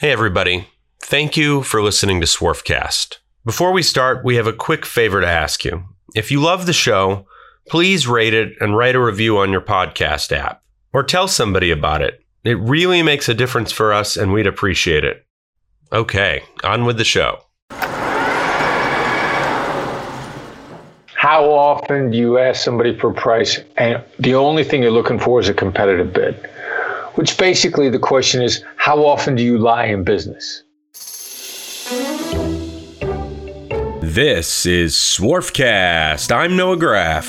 Hey, everybody. Thank you for listening to Swarfcast. Before we start, we have a quick favor to ask you. If you love the show, please rate it and write a review on your podcast app or tell somebody about it. It really makes a difference for us and we'd appreciate it. Okay, on with the show. How often do you ask somebody for price and the only thing you're looking for is a competitive bid? Which basically the question is how often do you lie in business? This is Swarfcast. I'm Noah Graff.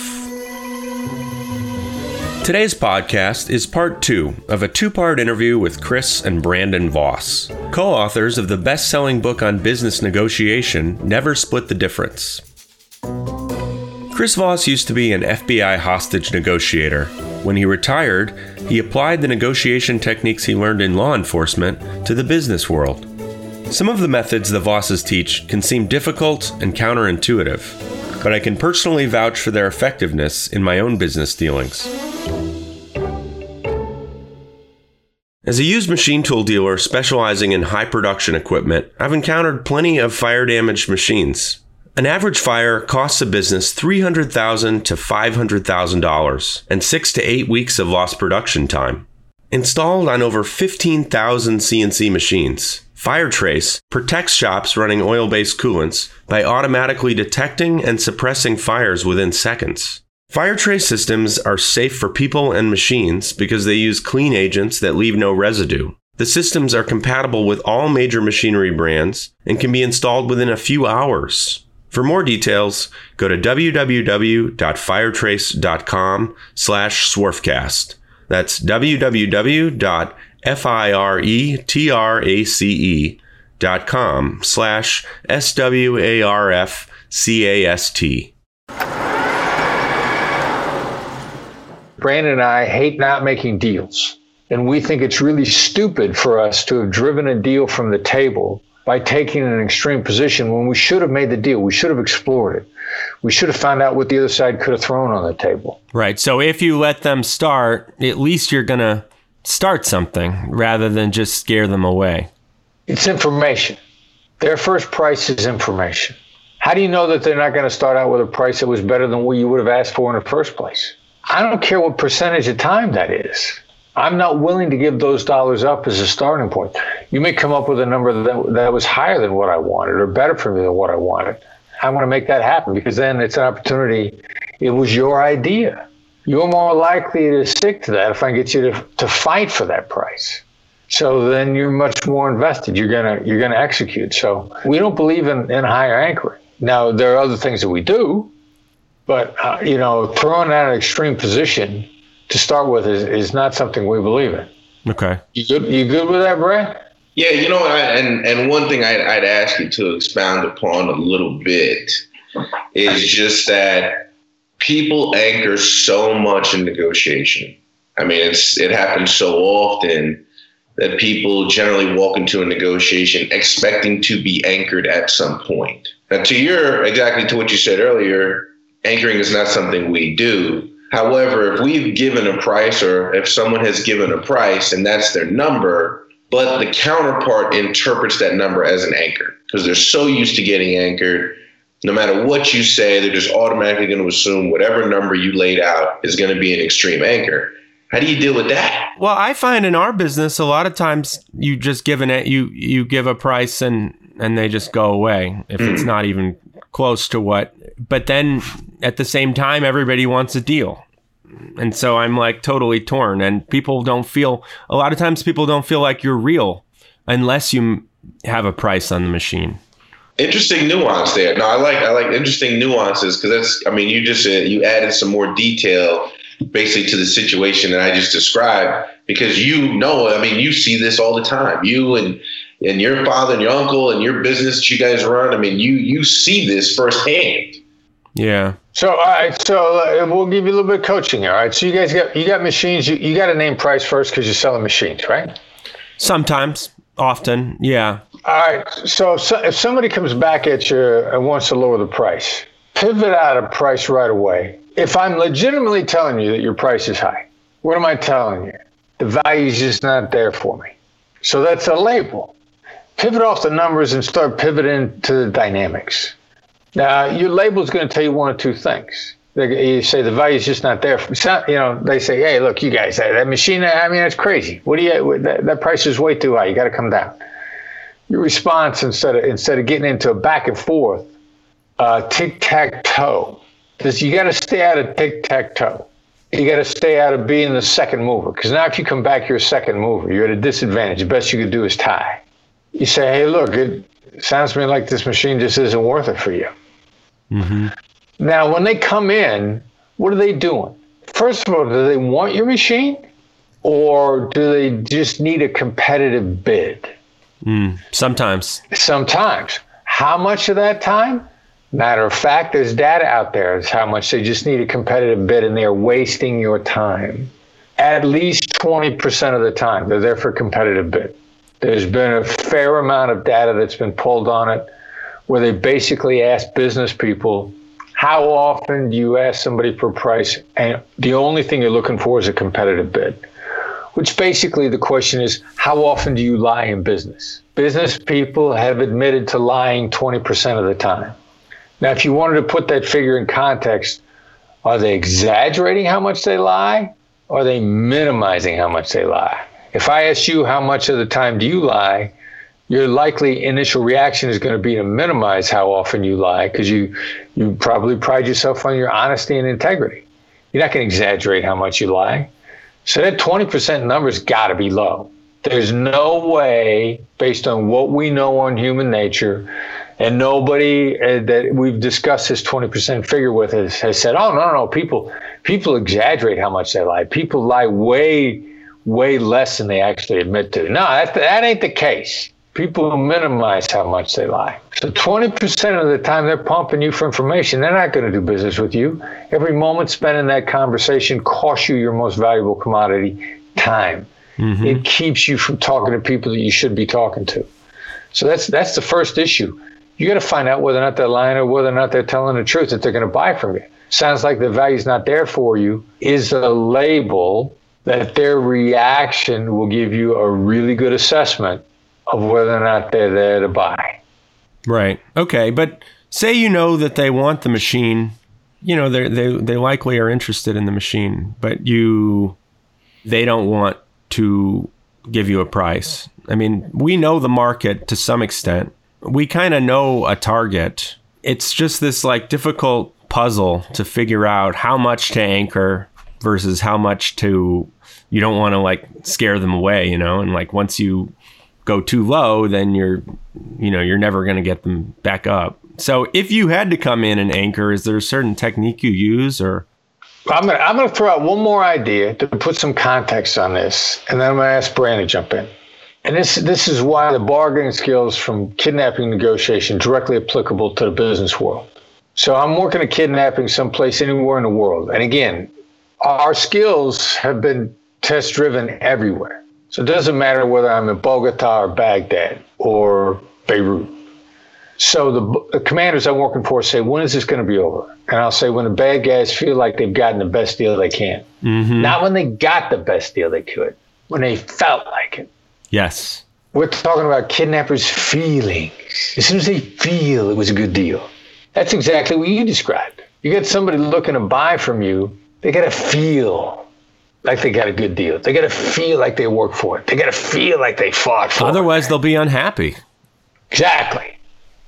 Today's podcast is part two of a two part interview with Chris and Brandon Voss, co authors of the best selling book on business negotiation, Never Split the Difference. Chris Voss used to be an FBI hostage negotiator. When he retired, he applied the negotiation techniques he learned in law enforcement to the business world. Some of the methods the Vosses teach can seem difficult and counterintuitive, but I can personally vouch for their effectiveness in my own business dealings. As a used machine tool dealer specializing in high production equipment, I've encountered plenty of fire damaged machines. An average fire costs a business 300,000 to $500,000 and 6 to 8 weeks of lost production time. Installed on over 15,000 CNC machines, FireTrace protects shops running oil-based coolants by automatically detecting and suppressing fires within seconds. FireTrace systems are safe for people and machines because they use clean agents that leave no residue. The systems are compatible with all major machinery brands and can be installed within a few hours. For more details, go to www.firetrace.com slash swarfcast. That's www.firetrace.com slash S-W-A-R-F-C-A-S-T. Brandon and I hate not making deals. And we think it's really stupid for us to have driven a deal from the table by taking an extreme position when we should have made the deal. We should have explored it. We should have found out what the other side could have thrown on the table. Right. So if you let them start, at least you're going to start something rather than just scare them away. It's information. Their first price is information. How do you know that they're not going to start out with a price that was better than what you would have asked for in the first place? I don't care what percentage of time that is. I'm not willing to give those dollars up as a starting point. You may come up with a number that, that was higher than what I wanted or better for me than what I wanted. I want to make that happen because then it's an opportunity. It was your idea. You're more likely to stick to that if I get you to, to fight for that price. So then you're much more invested. You're gonna you're gonna execute. So we don't believe in, in higher anchoring. Now there are other things that we do, but uh, you know throwing out an extreme position to start with is, is not something we believe in. Okay. You good? You good with that, Brand? Yeah, you know, I, and and one thing I'd, I'd ask you to expound upon a little bit is just that people anchor so much in negotiation. I mean, it's it happens so often that people generally walk into a negotiation expecting to be anchored at some point. Now, to your exactly to what you said earlier, anchoring is not something we do. However, if we've given a price or if someone has given a price and that's their number, but the counterpart interprets that number as an anchor because they're so used to getting anchored. No matter what you say, they're just automatically going to assume whatever number you laid out is going to be an extreme anchor. How do you deal with that? Well, I find in our business a lot of times you just give an you you give a price and and they just go away if mm. it's not even close to what. But then at the same time, everybody wants a deal. And so I'm like totally torn. And people don't feel, a lot of times people don't feel like you're real unless you have a price on the machine. Interesting nuance there. No, I like I like interesting nuances because that's. I mean, you just uh, you added some more detail basically to the situation that I just described because you know. I mean, you see this all the time. You and and your father and your uncle and your business that you guys run. I mean, you you see this firsthand. Yeah. So all right, so uh, we'll give you a little bit of coaching. All right. So you guys got you got machines. You, you got to name price first because you're selling machines, right? Sometimes, often, yeah. All right. So, so if somebody comes back at you and wants to lower the price, pivot out of price right away. If I'm legitimately telling you that your price is high, what am I telling you? The value is just not there for me. So that's a label. Pivot off the numbers and start pivoting to the dynamics. Now, your label is going to tell you one or two things. You say the value is just not there. You know, they say, "Hey, look, you guys, that, machine. I mean, that's crazy. What do you? That, that price is way too high. You got to come down." Your response instead of instead of getting into a back and forth, uh, tic tac toe, is you got to stay out of tic tac toe. You got to stay out of being the second mover because now if you come back, you're a second mover. You're at a disadvantage. The best you could do is tie. You say, "Hey, look, it sounds to me like this machine just isn't worth it for you." Mm-hmm. Now, when they come in, what are they doing? First of all, do they want your machine or do they just need a competitive bid? Mm, sometimes. Sometimes. How much of that time? Matter of fact, there's data out there. It's how much they just need a competitive bid and they're wasting your time. At least 20% of the time, they're there for competitive bid. There's been a fair amount of data that's been pulled on it where they basically ask business people how often do you ask somebody for a price and the only thing you're looking for is a competitive bid? Which basically the question is how often do you lie in business? Business people have admitted to lying 20% of the time. Now, if you wanted to put that figure in context, are they exaggerating how much they lie? Or are they minimizing how much they lie? If I ask you how much of the time do you lie, your likely initial reaction is going to be to minimize how often you lie because you you probably pride yourself on your honesty and integrity. You're not going to exaggerate how much you lie. So that 20% number's got to be low. There's no way, based on what we know on human nature, and nobody uh, that we've discussed this 20% figure with has, has said, "Oh no, no, no, people people exaggerate how much they lie. People lie way way less than they actually admit to." No, that that ain't the case people minimize how much they lie. So 20% of the time they're pumping you for information, they're not going to do business with you. Every moment spent in that conversation costs you your most valuable commodity, time. Mm-hmm. It keeps you from talking to people that you should be talking to. So that's that's the first issue. You got to find out whether or not they're lying or whether or not they're telling the truth that they're going to buy from you. Sounds like the value's not there for you is a label that their reaction will give you a really good assessment of whether or not they're there to buy. Right. Okay. But say you know that they want the machine, you know, they they they likely are interested in the machine, but you they don't want to give you a price. I mean, we know the market to some extent. We kind of know a target. It's just this like difficult puzzle to figure out how much to anchor versus how much to you don't want to like scare them away, you know, and like once you go too low, then you're, you know, you're never going to get them back up. So if you had to come in and anchor, is there a certain technique you use or? I'm gonna I'm gonna throw out one more idea to put some context on this, and then I'm gonna ask Brand to jump in. And this this is why the bargaining skills from kidnapping negotiation directly applicable to the business world. So I'm working a kidnapping someplace anywhere in the world, and again, our skills have been test driven everywhere. So it doesn't matter whether I'm in Bogota or Baghdad or Beirut. So the, the, commanders I'm working for say, when is this going to be over? And I'll say, when the bad guys feel like they've gotten the best deal they can. Mm-hmm. Not when they got the best deal they could, when they felt like it. Yes. We're talking about kidnappers' feelings. As soon as they feel it was a good deal. That's exactly what you described. You get somebody looking to buy from you, they got to feel like they got a good deal. They got to feel like they work for it. They got to feel like they fought for Otherwise, it. Otherwise, they'll be unhappy. Exactly.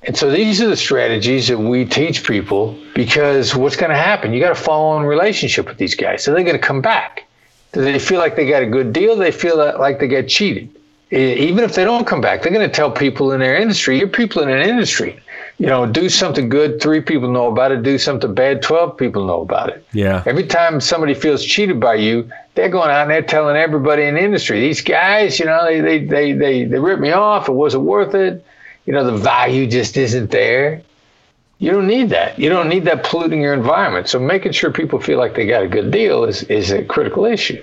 And so these are the strategies that we teach people because what's going to happen? You got to follow in relationship with these guys. So they're going to come back. Do they feel like they got a good deal? They feel like they get cheated. Even if they don't come back, they're going to tell people in their industry, you're people in an industry you know, do something good, three people know about it. Do something bad, 12 people know about it. Yeah. Every time somebody feels cheated by you, they're going out and they're telling everybody in the industry, these guys, you know, they, they, they, they, they ripped me off. It wasn't worth it. You know, the value just isn't there. You don't need that. You don't need that polluting your environment. So making sure people feel like they got a good deal is, is a critical issue.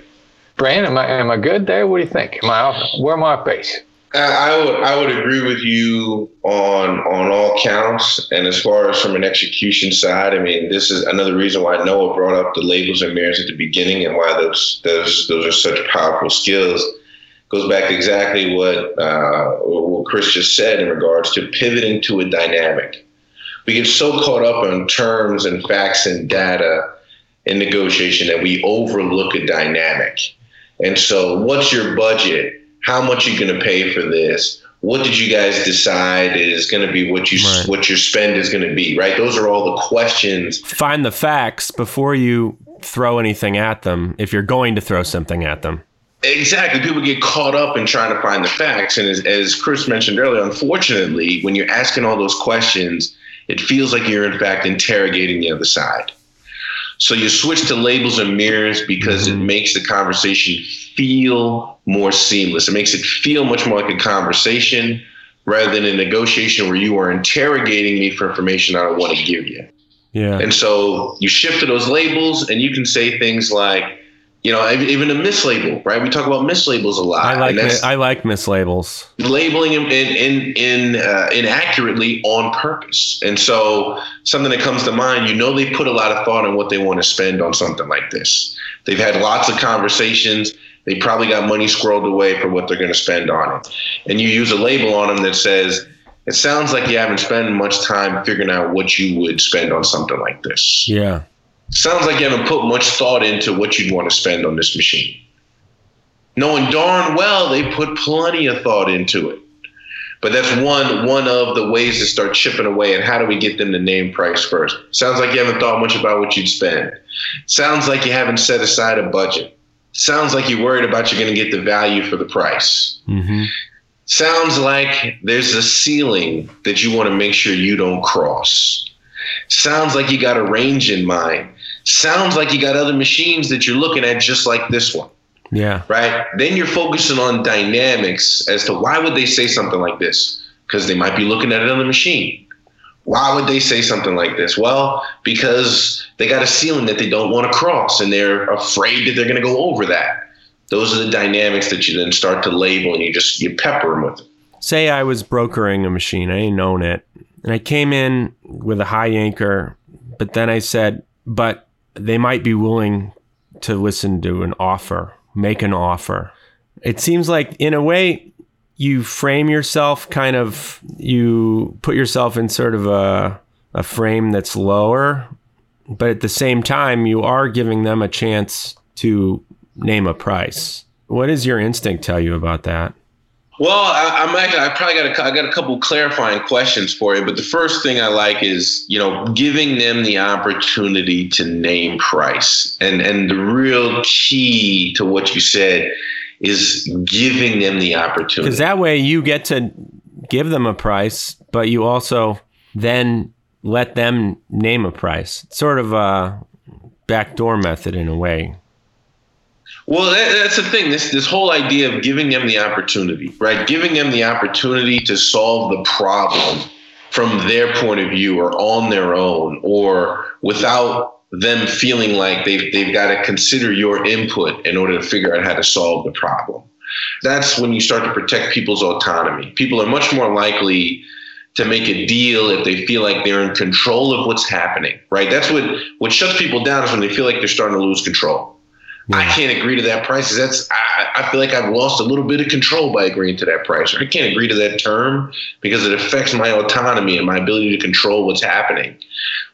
Brand, am I, am I good there? What do you think? Am I off? Where am I off base? I would I would agree with you on on all counts. And as far as from an execution side, I mean, this is another reason why Noah brought up the labels and mirrors at the beginning, and why those those those are such powerful skills. goes back to exactly what uh, what Chris just said in regards to pivoting to a dynamic. We get so caught up on terms and facts and data in negotiation that we overlook a dynamic. And so, what's your budget? How much are you going to pay for this? What did you guys decide is going to be what you right. what your spend is going to be? Right? Those are all the questions. Find the facts before you throw anything at them. If you're going to throw something at them. Exactly. People get caught up in trying to find the facts. And as, as Chris mentioned earlier, unfortunately, when you're asking all those questions, it feels like you're in fact interrogating the other side. So you switch to labels and mirrors because it mm-hmm. makes the conversation feel more seamless. It makes it feel much more like a conversation rather than a negotiation where you are interrogating me for information I don't want to give you. Yeah. And so you shift to those labels and you can say things like, you know, even a mislabel, right? We talk about mislabels a lot. I like I like mislabels. Labeling in in in uh, inaccurately on purpose, and so something that comes to mind. You know, they put a lot of thought on what they want to spend on something like this. They've had lots of conversations. They probably got money squirreled away for what they're going to spend on it, and you use a label on them that says. It sounds like you haven't spent much time figuring out what you would spend on something like this. Yeah sounds like you haven't put much thought into what you'd want to spend on this machine. Knowing darn well they put plenty of thought into it. But that's one one of the ways to start chipping away. And how do we get them to name price first? Sounds like you haven't thought much about what you'd spend. Sounds like you haven't set aside a budget. Sounds like you're worried about you're going to get the value for the price. Mm-hmm. Sounds like there's a ceiling that you want to make sure you don't cross. Sounds like you got a range in mind. Sounds like you got other machines that you're looking at just like this one. Yeah. Right. Then you're focusing on dynamics as to why would they say something like this? Because they might be looking at another machine. Why would they say something like this? Well, because they got a ceiling that they don't want to cross and they're afraid that they're going to go over that. Those are the dynamics that you then start to label and you just you pepper them with it. Say I was brokering a machine, I ain't known it, and I came in with a high anchor, but then I said, but they might be willing to listen to an offer, make an offer. It seems like, in a way, you frame yourself kind of, you put yourself in sort of a, a frame that's lower, but at the same time, you are giving them a chance to name a price. What does your instinct tell you about that? Well, I, am actually, I probably got a, I got a couple clarifying questions for you, but the first thing I like is, you know, giving them the opportunity to name price. And, and the real key to what you said is giving them the opportunity. Because that way you get to give them a price, but you also then let them name a price. It's sort of a backdoor method in a way. Well, that, that's the thing. This this whole idea of giving them the opportunity, right? Giving them the opportunity to solve the problem from their point of view or on their own or without them feeling like they've, they've got to consider your input in order to figure out how to solve the problem. That's when you start to protect people's autonomy. People are much more likely to make a deal if they feel like they're in control of what's happening, right? That's what, what shuts people down is when they feel like they're starting to lose control. Yeah. I can't agree to that price. That's I, I, feel like I've lost a little bit of control by agreeing to that price. I can't agree to that term because it affects my autonomy and my ability to control what's happening.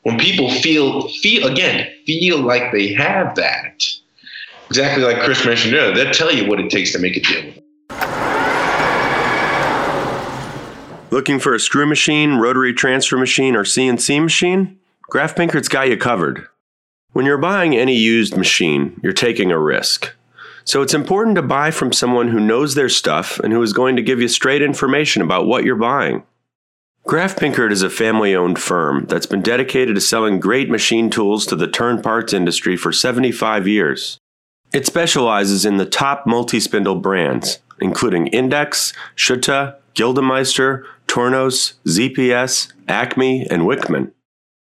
When people feel feel again feel like they have that, exactly like Chris mentioned earlier, they'll tell you what it takes to make a deal. Looking for a screw machine, rotary transfer machine, or CNC machine? Graf Pinkert's got you covered. When you're buying any used machine, you're taking a risk. So it's important to buy from someone who knows their stuff and who is going to give you straight information about what you're buying. Graf Pinkert is a family owned firm that's been dedicated to selling great machine tools to the turn parts industry for 75 years. It specializes in the top multi spindle brands, including Index, Schutte, Gildemeister, Tornos, ZPS, Acme, and Wickman.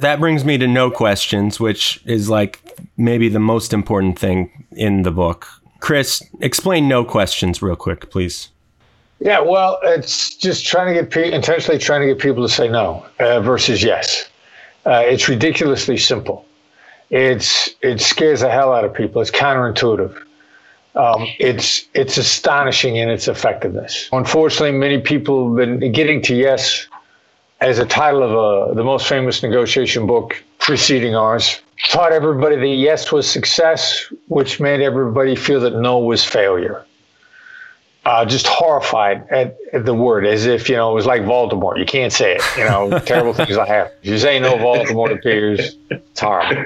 That brings me to no questions, which is like maybe the most important thing in the book. Chris, explain no questions real quick, please. Yeah, well, it's just trying to get pe- intentionally trying to get people to say no uh, versus yes. Uh, it's ridiculously simple. It's it scares the hell out of people. It's counterintuitive. Um, it's it's astonishing in its effectiveness. Unfortunately, many people have been getting to yes as a title of a, the most famous negotiation book preceding ours. Taught everybody that yes was success, which made everybody feel that no was failure uh, just horrified at, at, the word, as if you know it was like Voldemort. You can't say it. You know, terrible things like happen. If you say no, Voldemort appears. It's horrible.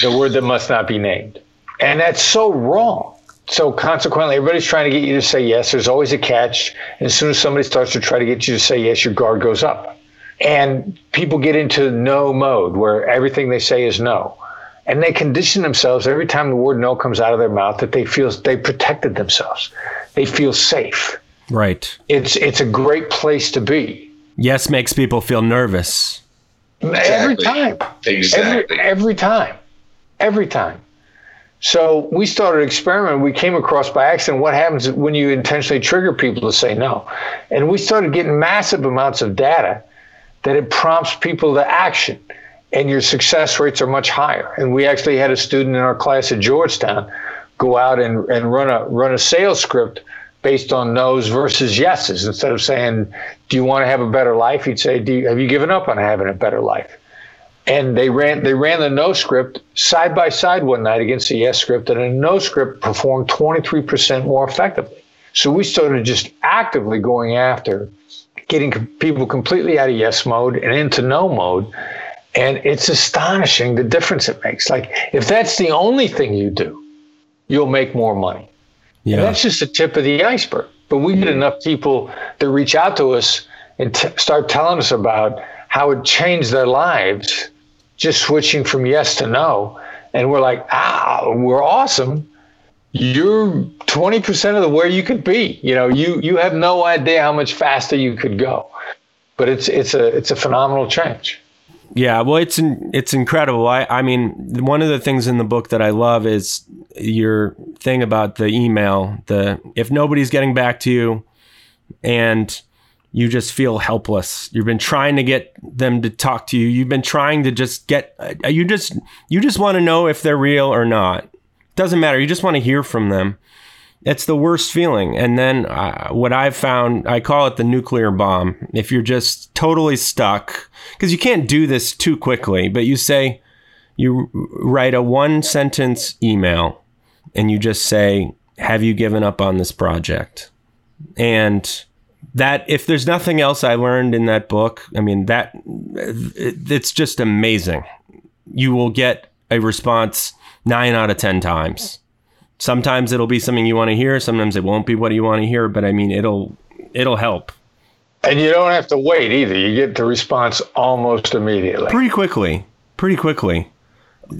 The word that must not be named, and that's so wrong. So consequently, everybody's trying to get you to say yes. There's always a catch. And as soon as somebody starts to try to get you to say yes, your guard goes up, and people get into no mode where everything they say is no. And they condition themselves every time the word no comes out of their mouth that they feel they protected themselves. They feel safe. Right. It's it's a great place to be. Yes makes people feel nervous. Exactly. every time exactly. every, every time. Every time so we started experimenting. We came across by accident what happens when you intentionally trigger people to say no. And we started getting massive amounts of data that it prompts people to action and your success rates are much higher. And we actually had a student in our class at Georgetown go out and, and run a run a sales script based on no's versus yeses. Instead of saying, "Do you want to have a better life?" he'd say, "Do you, have you given up on having a better life?" And they ran they ran the no script side by side one night against the yes script, and a no script performed 23% more effectively. So we started just actively going after getting people completely out of yes mode and into no mode and it's astonishing the difference it makes. Like, if that's the only thing you do, you'll make more money. Yeah. And that's just the tip of the iceberg. But we get enough people that reach out to us and t- start telling us about how it changed their lives just switching from yes to no. And we're like, ah, we're awesome. You're 20% of the where you could be. You know, you you have no idea how much faster you could go. But it's it's a it's a phenomenal change. Yeah, well, it's it's incredible. I I mean, one of the things in the book that I love is your thing about the email. The if nobody's getting back to you, and you just feel helpless. You've been trying to get them to talk to you. You've been trying to just get uh, you just you just want to know if they're real or not. Doesn't matter. You just want to hear from them. It's the worst feeling. And then uh, what I've found, I call it the nuclear bomb. If you're just totally stuck, because you can't do this too quickly, but you say, you write a one sentence email and you just say, Have you given up on this project? And that, if there's nothing else I learned in that book, I mean, that it's just amazing. You will get a response nine out of 10 times. Sometimes it'll be something you want to hear sometimes it won't be what you want to hear but i mean it'll it'll help. And you don't have to wait either. You get the response almost immediately. Pretty quickly pretty quickly.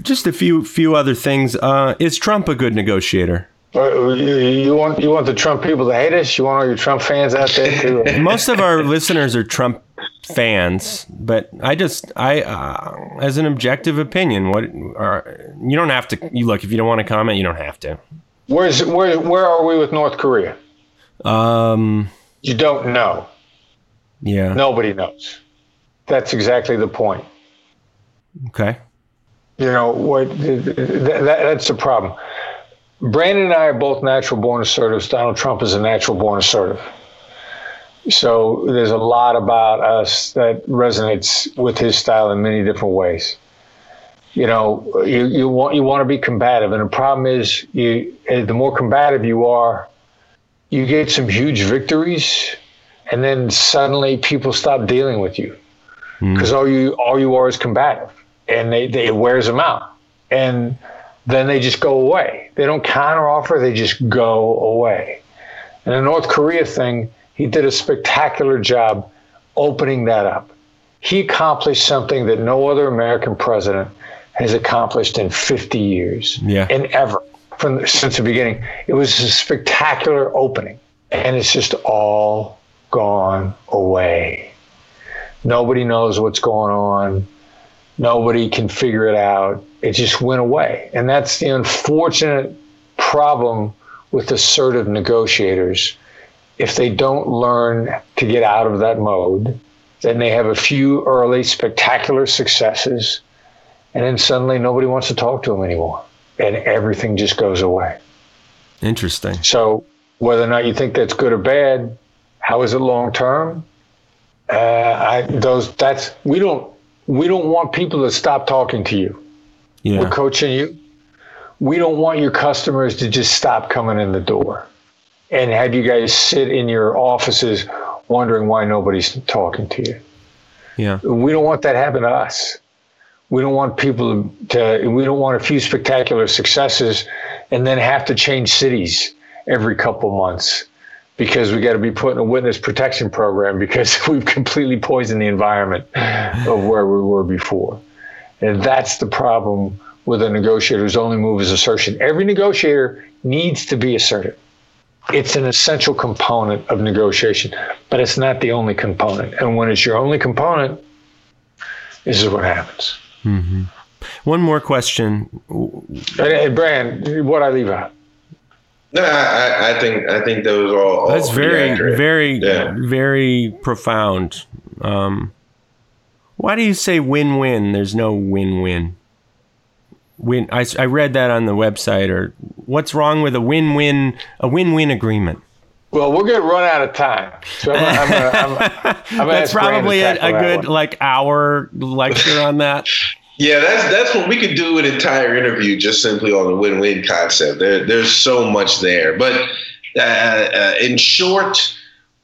Just a few few other things. Uh, is trump a good negotiator you want you want the Trump people to hate us? You want all your Trump fans out there to? Most of our listeners are Trump fans, but I just I uh, as an objective opinion, what are you don't have to you look if you don't want to comment, you don't have to. Where's where where are we with North Korea? Um, you don't know. Yeah. Nobody knows. That's exactly the point. Okay. You know what? That, that, that's the problem. Brandon and I are both natural born assertives. Donald Trump is a natural born assertive. So there's a lot about us that resonates with his style in many different ways. You know, you, you want you want to be combative, and the problem is, you the more combative you are, you get some huge victories, and then suddenly people stop dealing with you because mm. all you all you are is combative, and they, they it wears them out, and then they just go away. They don't counteroffer; they just go away. And the North Korea thing he did a spectacular job opening that up. He accomplished something that no other American president has accomplished in 50 years yeah. and ever. from since the beginning. It was a spectacular opening, and it's just all gone away. Nobody knows what's going on. Nobody can figure it out. It just went away, and that's the unfortunate problem with assertive negotiators. If they don't learn to get out of that mode, then they have a few early spectacular successes, and then suddenly nobody wants to talk to them anymore, and everything just goes away. Interesting. So, whether or not you think that's good or bad, how is it long term? Uh, I those that's we don't we don't want people to stop talking to you. Yeah. We're coaching you. We don't want your customers to just stop coming in the door and have you guys sit in your offices wondering why nobody's talking to you. Yeah. We don't want that to happen to us. We don't want people to, we don't want a few spectacular successes and then have to change cities every couple months because we got to be put in a witness protection program because we've completely poisoned the environment of where we were before. And that's the problem with a negotiator's only move is assertion. Every negotiator needs to be assertive. It's an essential component of negotiation, but it's not the only component. And when it's your only component, this is what happens. Mm-hmm. One more question. Hey, Brand, what I leave out? No, I, I think I think those are all. That's very, accurate. very, Yeah. very profound. Um, why do you say win-win? There's no win-win. Win. I, I read that on the website. Or what's wrong with a win-win? A win-win agreement. Well, we're going to run out of time. So I'm, I'm gonna, I'm, I'm That's ask Brand to probably a, a good one. like hour lecture on that. Yeah, that's that's what we could do an entire interview just simply on the win-win concept. There, there's so much there, but uh, uh, in short,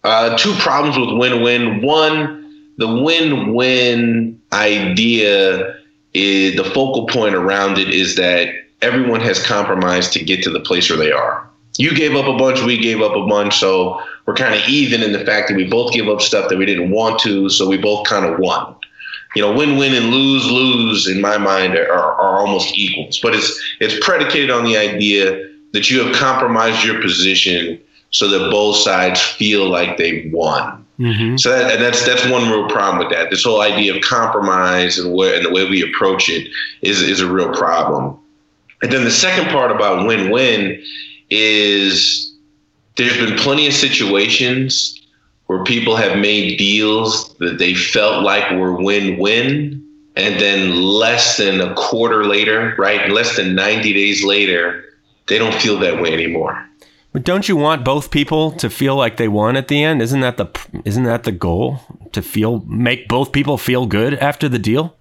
uh, two problems with win-win. One, the win-win idea is the focal point around it is that everyone has compromised to get to the place where they are. You gave up a bunch, we gave up a bunch, so we're kind of even in the fact that we both give up stuff that we didn't want to, so we both kind of won you know, win-win and lose-lose in my mind are, are almost equals. But it's it's predicated on the idea that you have compromised your position so that both sides feel like they've won. Mm-hmm. So that, and that's that's one real problem with that. This whole idea of compromise and where and the way we approach it is is a real problem. And then the second part about win-win is there's been plenty of situations where people have made deals that they felt like were win-win and then less than a quarter later right less than 90 days later they don't feel that way anymore But don't you want both people to feel like they won at the end? Isn't that the isn't that the goal? To feel make both people feel good after the deal?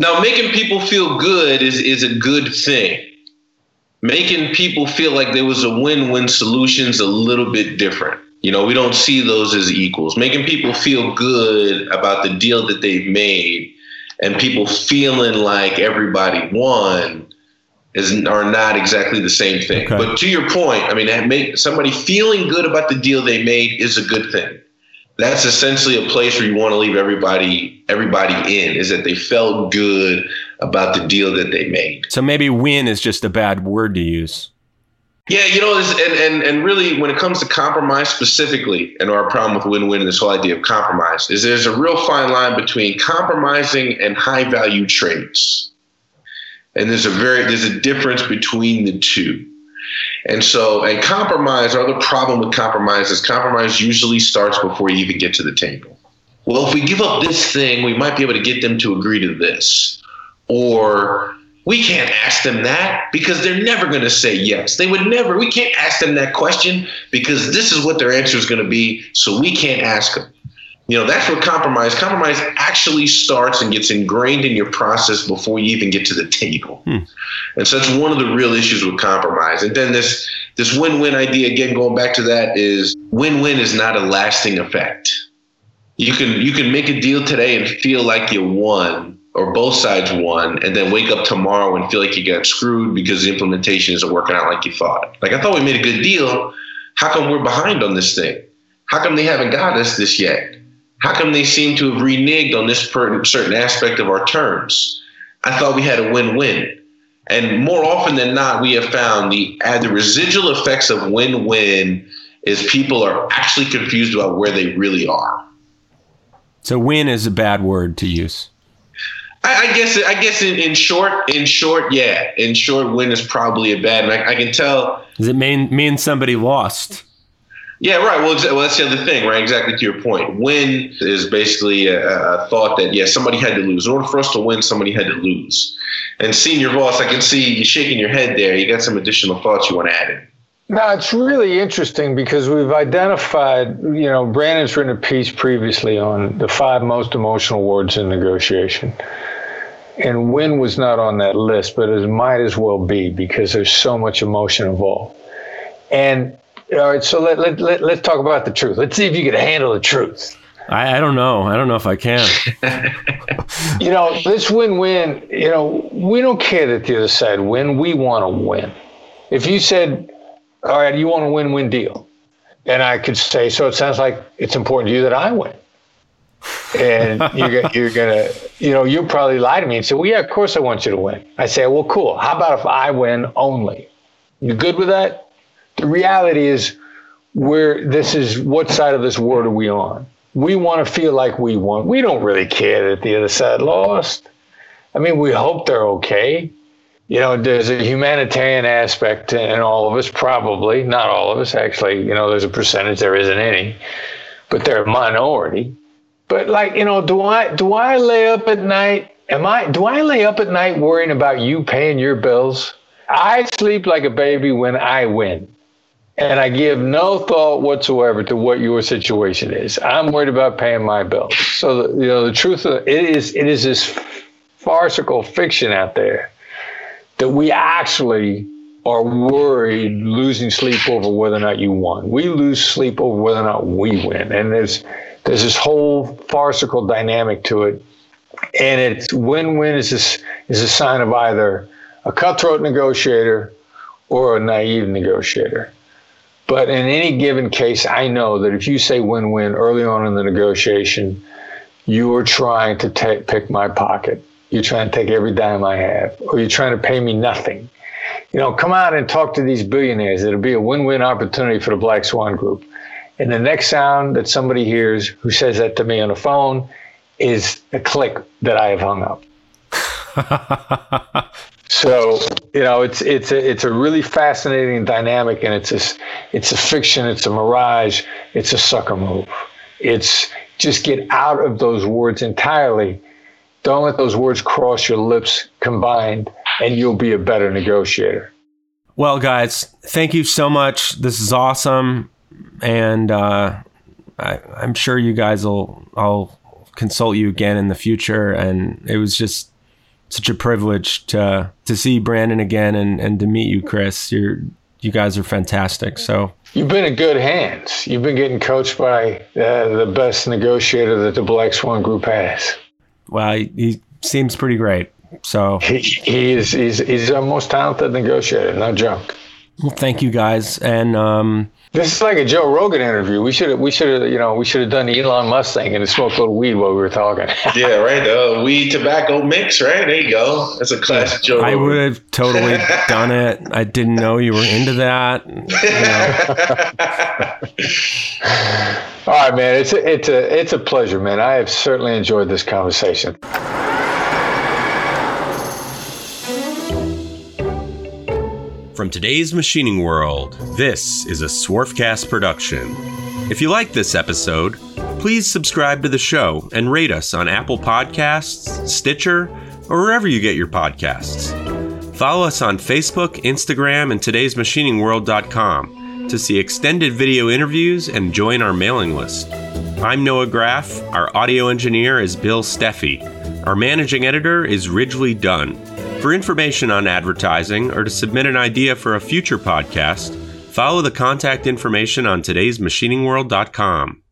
now making people feel good is is a good thing making people feel like there was a win-win solution is a little bit different you know we don't see those as equals making people feel good about the deal that they've made and people feeling like everybody won is are not exactly the same thing. Okay. But to your point, I mean, make somebody feeling good about the deal they made is a good thing. That's essentially a place where you want to leave everybody everybody in is that they felt good about the deal that they made. So maybe win is just a bad word to use. Yeah, you know, and, and and really, when it comes to compromise specifically, and our problem with win-win and this whole idea of compromise is there's a real fine line between compromising and high-value trades, and there's a very there's a difference between the two. And so, and compromise, our other problem with compromise is compromise usually starts before you even get to the table. Well, if we give up this thing, we might be able to get them to agree to this, or we can't ask them that because they're never going to say yes. They would never, we can't ask them that question because this is what their answer is going to be. So we can't ask them. You know, that's what compromise, compromise actually starts and gets ingrained in your process before you even get to the table. Hmm. And so that's one of the real issues with compromise. And then this, this win-win idea, again, going back to that is win-win is not a lasting effect. You can, you can make a deal today and feel like you won or both sides won, and then wake up tomorrow and feel like you got screwed because the implementation isn't working out like you thought. Like I thought we made a good deal. How come we're behind on this thing? How come they haven't got us this yet? How come they seem to have reneged on this per- certain aspect of our terms? I thought we had a win-win. And more often than not, we have found the uh, the residual effects of win-win is people are actually confused about where they really are. So win is a bad word to use. I, I guess I guess in, in short, in short, yeah, in short, win is probably a bad. And I, I can tell. Does it mean mean somebody lost? Yeah, right. Well, well, that's the other thing, right? Exactly to your point. Win is basically a, a, thought that, yeah, somebody had to lose. In order for us to win, somebody had to lose. And seeing your boss, I can see you shaking your head there. You got some additional thoughts you want to add in. No, it's really interesting because we've identified, you know, Brandon's written a piece previously on the five most emotional words in negotiation. And win was not on that list, but it might as well be because there's so much emotion involved. And all right, so let, let, let, let's talk about the truth. Let's see if you can handle the truth. I, I don't know. I don't know if I can. you know, this win win, you know, we don't care that the other side win. We want to win. If you said, all right, you want a win win deal, and I could say, so it sounds like it's important to you that I win. and you're, you're gonna, you know, you'll probably lie to me and say, "Well, yeah, of course I want you to win." I say, "Well, cool. How about if I win only? You good with that?" The reality is, where this is what side of this word are we on? We want to feel like we won. We don't really care that the other side lost. I mean, we hope they're okay. You know, there's a humanitarian aspect in all of us, probably not all of us. Actually, you know, there's a percentage there isn't any, but they're a minority. But like, you know, do I do I lay up at night? Am I do I lay up at night worrying about you paying your bills? I sleep like a baby when I win and I give no thought whatsoever to what your situation is. I'm worried about paying my bills. So the, you know the truth of it is it is this farcical fiction out there that we actually are worried losing sleep over whether or not you won. We lose sleep over whether or not we win, and there's there's this whole farcical dynamic to it, and it's win-win is this is a sign of either a cutthroat negotiator or a naive negotiator. But in any given case, I know that if you say win win early on in the negotiation, you are trying to take, pick my pocket. You're trying to take every dime I have, or you're trying to pay me nothing. You know, come out and talk to these billionaires. It'll be a win win opportunity for the Black Swan Group. And the next sound that somebody hears who says that to me on the phone is a click that I have hung up. So you know, it's it's a it's a really fascinating dynamic, and it's a it's a fiction, it's a mirage, it's a sucker move. It's just get out of those words entirely. Don't let those words cross your lips combined, and you'll be a better negotiator. Well, guys, thank you so much. This is awesome, and uh, I, I'm sure you guys will. I'll consult you again in the future, and it was just such a privilege to to see Brandon again and and to meet you, Chris. You're you guys are fantastic. So you've been in good hands. You've been getting coached by uh, the best negotiator that the Black Swan Group has. Well, he, he seems pretty great. So he, he is he's he's our most talented negotiator. No joke. Well, thank you guys, and um, this is like a Joe Rogan interview. We should have, we should have, you know, we should have done the Elon Musk thing and smoked a little weed while we were talking. yeah, right. The weed tobacco mix, right? There you go. That's a classic Joe. I would have totally done it. I didn't know you were into that. All right, man. It's a, it's a it's a pleasure, man. I have certainly enjoyed this conversation. From today's machining world, this is a Swarfcast production. If you like this episode, please subscribe to the show and rate us on Apple Podcasts, Stitcher, or wherever you get your podcasts. Follow us on Facebook, Instagram, and today'smachiningworld.com to see extended video interviews and join our mailing list. I'm Noah Graff. Our audio engineer is Bill Steffi. Our managing editor is Ridgely Dunn. For information on advertising or to submit an idea for a future podcast, follow the contact information on today'smachiningworld.com.